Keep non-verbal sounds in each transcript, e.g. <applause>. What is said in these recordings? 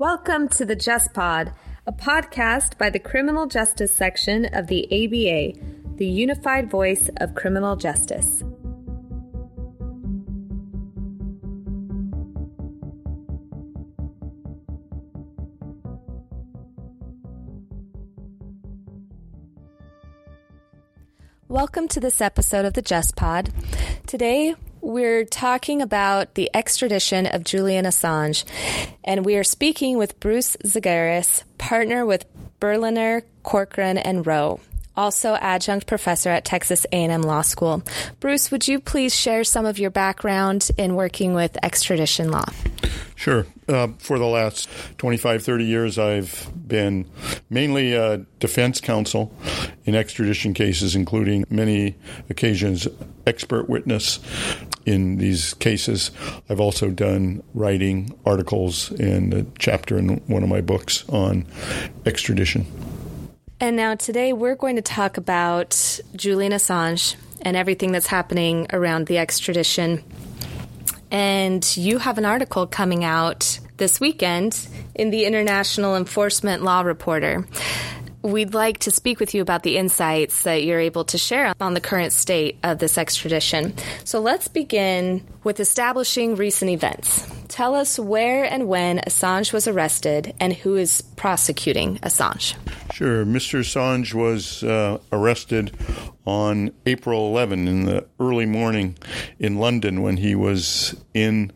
Welcome to the Just Pod, a podcast by the Criminal Justice Section of the ABA, the unified voice of criminal justice. Welcome to this episode of the Just Pod. Today, we're talking about the extradition of Julian Assange, and we are speaking with Bruce Zagaris, partner with Berliner, Corcoran, and Rowe also adjunct professor at Texas A&M Law School. Bruce, would you please share some of your background in working with extradition law? Sure. Uh, for the last 25, 30 years, I've been mainly a defense counsel in extradition cases, including many occasions expert witness in these cases. I've also done writing articles and a chapter in one of my books on extradition. And now today we're going to talk about Julian Assange and everything that's happening around the extradition. And you have an article coming out this weekend in the International Enforcement Law Reporter. We'd like to speak with you about the insights that you're able to share on the current state of this extradition. So let's begin with establishing recent events. Tell us where and when Assange was arrested and who is prosecuting Assange. Sure. Mr. Assange was uh, arrested on April 11 in the early morning in London when he was in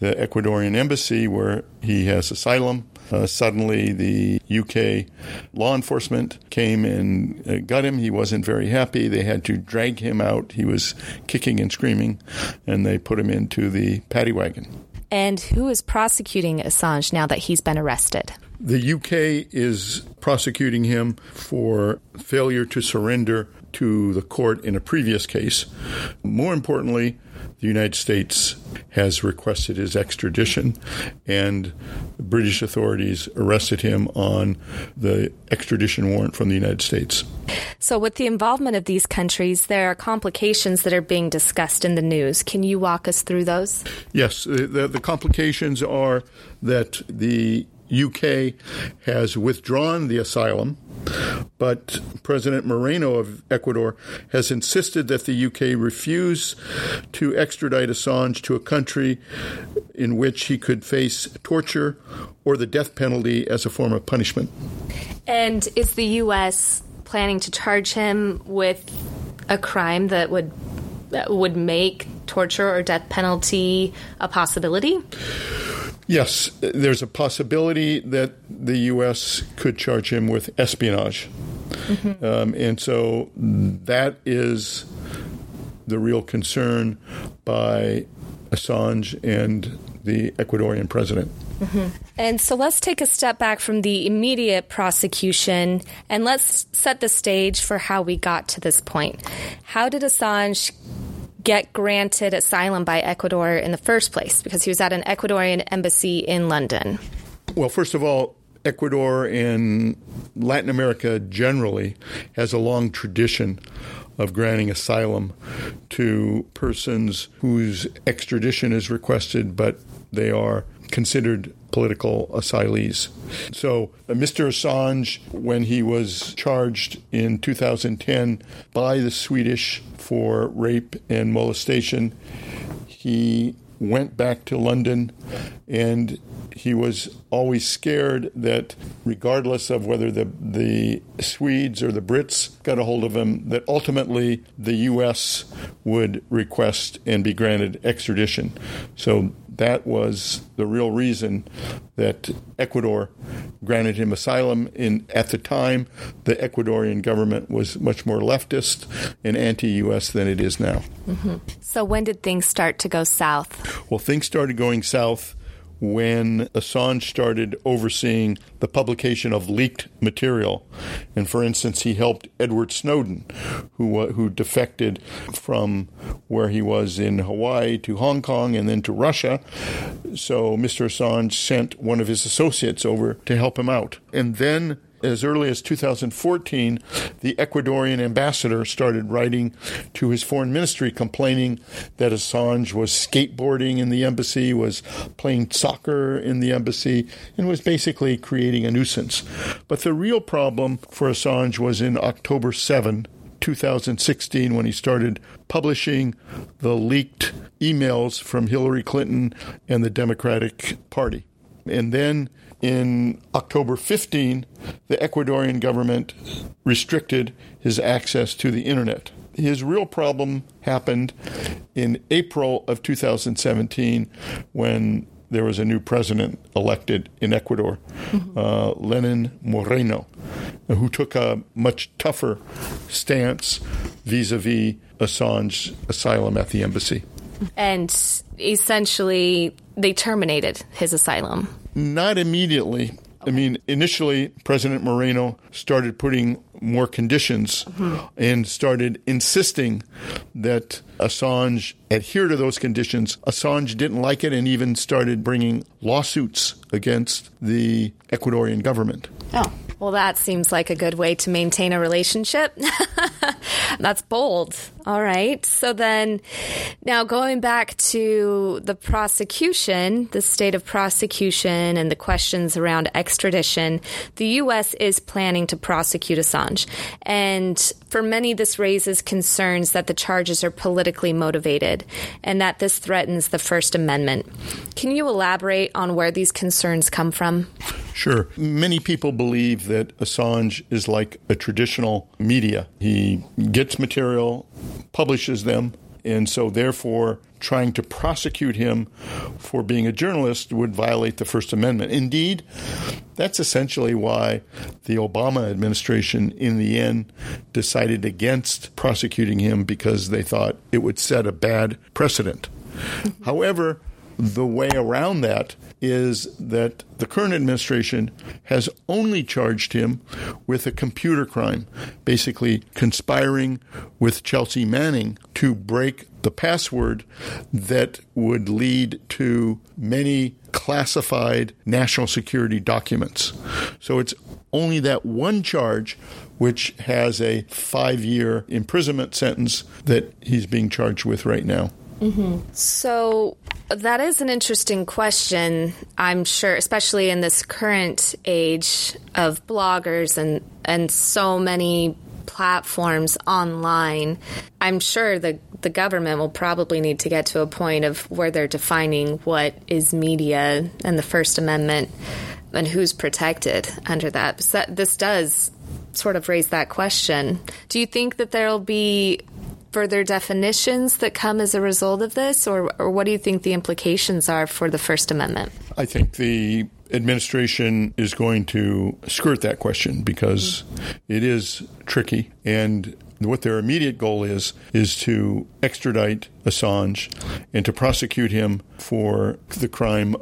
the Ecuadorian embassy where he has asylum. Uh, suddenly, the UK law enforcement came and uh, got him. He wasn't very happy. They had to drag him out. He was kicking and screaming, and they put him into the paddy wagon. And who is prosecuting Assange now that he's been arrested? The UK is prosecuting him for failure to surrender to the court in a previous case. More importantly, the United States has requested his extradition, and British authorities arrested him on the extradition warrant from the United States. So, with the involvement of these countries, there are complications that are being discussed in the news. Can you walk us through those? Yes. The, the complications are that the UK has withdrawn the asylum, but President Moreno of Ecuador has insisted that the UK refuse to extradite Assange to a country in which he could face torture or the death penalty as a form of punishment. And is the US planning to charge him with a crime that would that would make torture or death penalty a possibility? Yes, there's a possibility that the U.S. could charge him with espionage. Mm-hmm. Um, and so that is the real concern by Assange and the Ecuadorian president. Mm-hmm. And so let's take a step back from the immediate prosecution and let's set the stage for how we got to this point. How did Assange get granted asylum by Ecuador in the first place because he was at an Ecuadorian embassy in London? Well, first of all, Ecuador and Latin America generally has a long tradition of granting asylum to persons whose extradition is requested, but they are considered political asylees. So, uh, Mr. Assange, when he was charged in 2010 by the Swedish for rape and molestation, he went back to London and he was always scared that regardless of whether the the Swedes or the Brits got a hold of him that ultimately the US would request and be granted extradition. So that was the real reason that Ecuador granted him asylum. In at the time, the Ecuadorian government was much more leftist and anti-U.S. than it is now. Mm-hmm. So when did things start to go south? Well, things started going south when Assange started overseeing the publication of leaked material. And for instance, he helped Edward Snowden, who, uh, who defected from where he was in Hawaii to Hong Kong and then to Russia. So Mr. Assange sent one of his associates over to help him out. And then as early as 2014, the Ecuadorian ambassador started writing to his foreign ministry complaining that Assange was skateboarding in the embassy, was playing soccer in the embassy, and was basically creating a nuisance. But the real problem for Assange was in October 7, 2016 when he started publishing the leaked emails from Hillary Clinton and the Democratic Party. And then in October 15, the Ecuadorian government restricted his access to the internet. His real problem happened in April of 2017 when there was a new president elected in Ecuador, mm-hmm. uh, Lenin Moreno, who took a much tougher stance vis a vis Assange asylum at the embassy. And essentially, they terminated his asylum. Not immediately. I mean, initially, President Moreno started putting more conditions mm-hmm. and started insisting that Assange adhere to those conditions. Assange didn't like it and even started bringing lawsuits against the Ecuadorian government. Oh. Well, that seems like a good way to maintain a relationship. <laughs> That's bold. All right. So then, now going back to the prosecution, the state of prosecution, and the questions around extradition, the U.S. is planning to prosecute Assange. And for many, this raises concerns that the charges are politically motivated and that this threatens the First Amendment. Can you elaborate on where these concerns come from? Sure. Many people believe that Assange is like a traditional media. He gets material, publishes them, and so therefore trying to prosecute him for being a journalist would violate the First Amendment. Indeed, that's essentially why the Obama administration, in the end, decided against prosecuting him because they thought it would set a bad precedent. Mm-hmm. However, the way around that is that the current administration has only charged him with a computer crime, basically conspiring with Chelsea Manning to break the password that would lead to many classified national security documents. So it's only that one charge which has a five year imprisonment sentence that he's being charged with right now. Mm-hmm. So that is an interesting question, I'm sure, especially in this current age of bloggers and, and so many platforms online. I'm sure the the government will probably need to get to a point of where they're defining what is media and the First Amendment and who's protected under that. This does sort of raise that question. Do you think that there'll be further definitions that come as a result of this, or, or what do you think the implications are for the First Amendment? I think the administration is going to skirt that question because it is tricky and what their immediate goal is is to extradite Assange and to prosecute him for the crime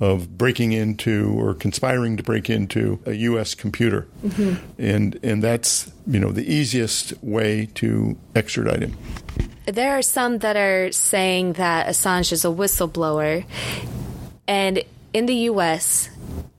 of breaking into or conspiring to break into a U.S. computer, mm-hmm. and and that's you know the easiest way to extradite him. There are some that are saying that Assange is a whistleblower, and in the U.S.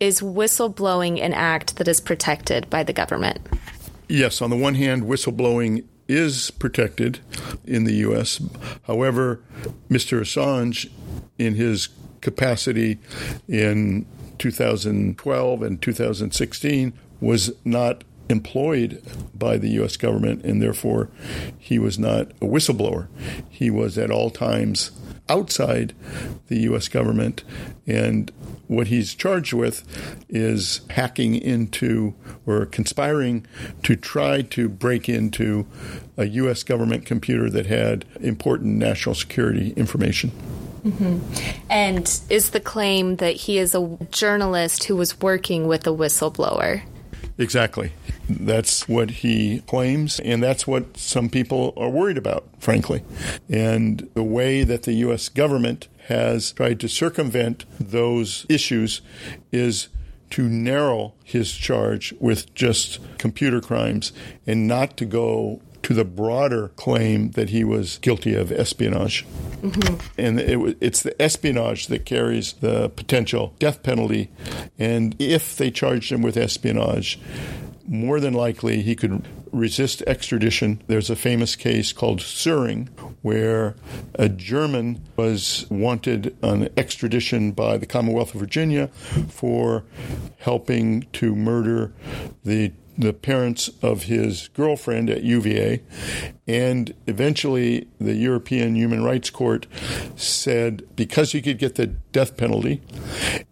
is whistleblowing an act that is protected by the government. Yes, on the one hand, whistleblowing is protected in the U.S. However, Mr. Assange, in his capacity in 2012 and 2016, was not employed by the U.S. government, and therefore he was not a whistleblower. He was at all times outside the U.S. government, and what he's charged with is hacking into or conspiring to try to break into a U.S. government computer that had important national security information. Mm-hmm. And is the claim that he is a journalist who was working with a whistleblower? Exactly. That's what he claims, and that's what some people are worried about, frankly. And the way that the U.S. government has tried to circumvent those issues is to narrow his charge with just computer crimes and not to go to the broader claim that he was guilty of espionage. Mm-hmm. And it, it's the espionage that carries the potential death penalty. And if they charged him with espionage, more than likely he could resist extradition. There's a famous case called Soering, where a German was wanted on extradition by the Commonwealth of Virginia for helping to murder the the parents of his girlfriend at UVA. And eventually, the European Human Rights Court said because he could get the death penalty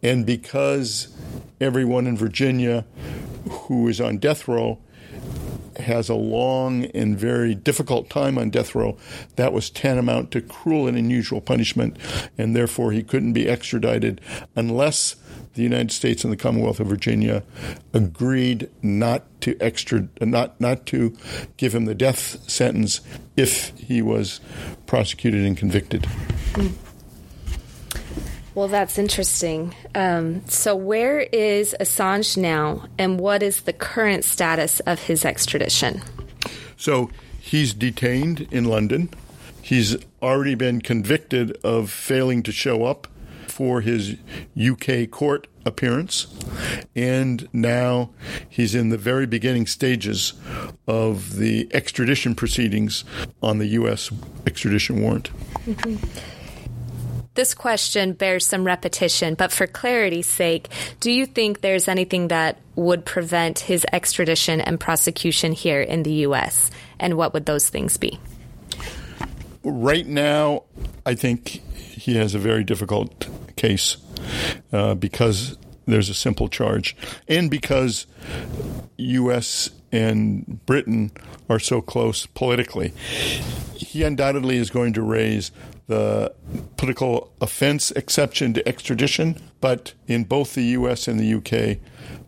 and because everyone in Virginia who is on death row has a long and very difficult time on death row, that was tantamount to cruel and unusual punishment, and therefore he couldn't be extradited unless the United States and the Commonwealth of Virginia agreed not to extra not not to give him the death sentence if he was prosecuted and convicted. Mm. Well, that's interesting. Um, so, where is Assange now, and what is the current status of his extradition? So, he's detained in London. He's already been convicted of failing to show up for his UK court appearance, and now he's in the very beginning stages of the extradition proceedings on the U.S. extradition warrant. Mm-hmm. This question bears some repetition, but for clarity's sake, do you think there's anything that would prevent his extradition and prosecution here in the U.S.? And what would those things be? Right now, I think he has a very difficult case uh, because there's a simple charge and because U.S. and Britain are so close politically. He undoubtedly is going to raise the political offense exception to extradition, but in both the US and the UK,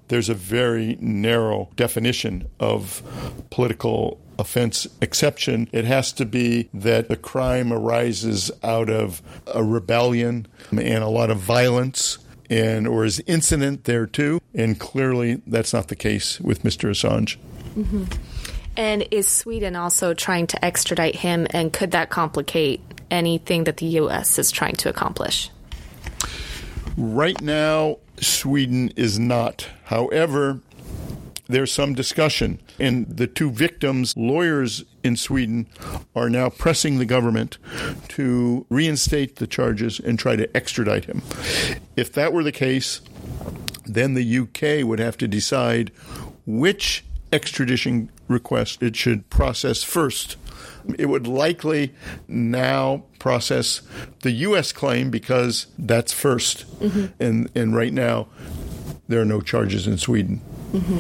there's a very narrow definition of political offense exception. It has to be that the crime arises out of a rebellion and a lot of violence and or is incident there too and clearly that's not the case with Mr. Assange. Mm-hmm. And is Sweden also trying to extradite him and could that complicate anything that the U.S. is trying to accomplish? Right now, Sweden is not. However, there's some discussion. And the two victims' lawyers in Sweden are now pressing the government to reinstate the charges and try to extradite him. If that were the case, then the UK would have to decide which extradition request it should process first it would likely now process the U.S. claim because that's 1st mm-hmm. and and right now there are no charges in Sweden. Mm-hmm.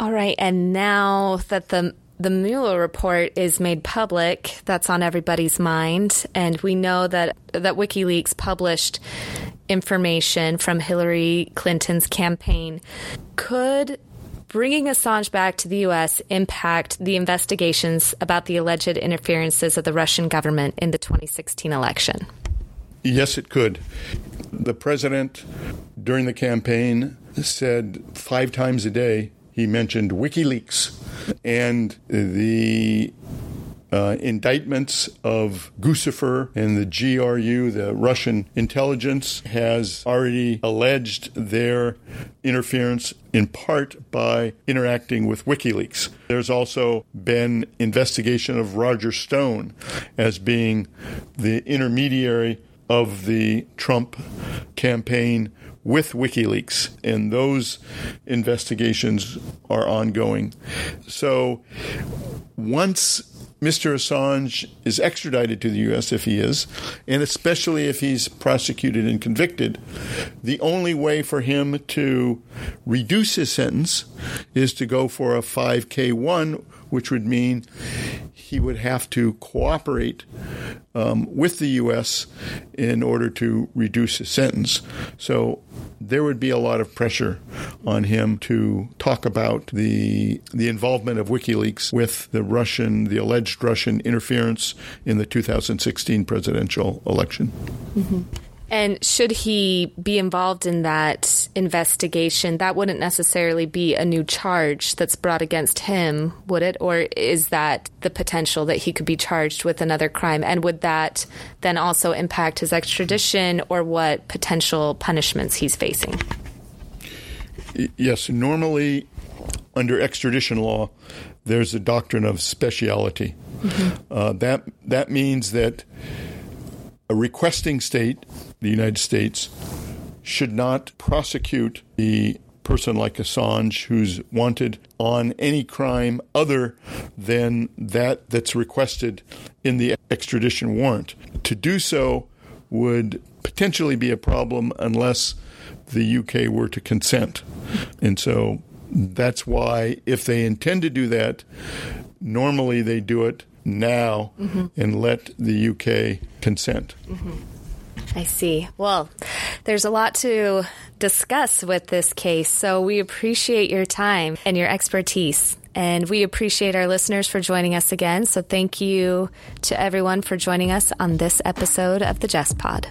All right, and now that the the Mueller report is made public, that's on everybody's mind, and we know that that WikiLeaks published information from Hillary Clinton's campaign. Could bringing Assange back to the U.S. impact the investigations about the alleged interferences of the Russian government in the 2016 election? Yes, it could. The president, during the campaign, said five times a day he mentioned WikiLeaks and the uh, indictments of Guccifer and the GRU, the Russian intelligence, has already alleged their interference in part by interacting with WikiLeaks. There's also been investigation of Roger Stone as being the intermediary of the Trump campaign with WikiLeaks, and those investigations are ongoing. So once Mr. Assange is extradited to the U.S. if he is, and especially if he's prosecuted and convicted, the only way for him to reduce his sentence is to go for a 5K1, which would mean he would have to cooperate um, with the U.S. in order to reduce his sentence. So there would be a lot of pressure on him to talk about the the involvement of WikiLeaks with the Russian, the alleged Russian interference in the 2016 presidential election. Mm-hmm. And should he be involved in that investigation, that wouldn't necessarily be a new charge that's brought against him, would it? Or is that the potential that he could be charged with another crime? And would that then also impact his extradition or what potential punishments he's facing? Yes, normally under extradition law, there's a doctrine of speciality. Mm-hmm. Uh, that that means that a requesting state, the United States, should not prosecute the person like Assange who's wanted on any crime other than that that's requested in the extradition warrant. To do so would potentially be a problem unless the UK were to consent. And so that's why, if they intend to do that, normally they do it now mm-hmm. and let the UK consent. Mm-hmm. I see. Well, there's a lot to discuss with this case, so we appreciate your time and your expertise. And we appreciate our listeners for joining us again. So thank you to everyone for joining us on this episode of the Just Pod.